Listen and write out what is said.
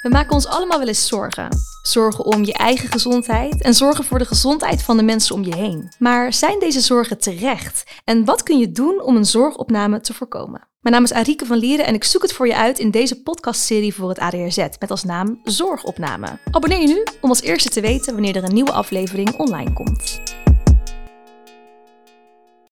We maken ons allemaal wel eens zorgen. Zorgen om je eigen gezondheid en zorgen voor de gezondheid van de mensen om je heen. Maar zijn deze zorgen terecht? En wat kun je doen om een zorgopname te voorkomen? Mijn naam is Arike van Lieren en ik zoek het voor je uit in deze podcastserie voor het ADRZ met als naam Zorgopname. Abonneer je nu om als eerste te weten wanneer er een nieuwe aflevering online komt.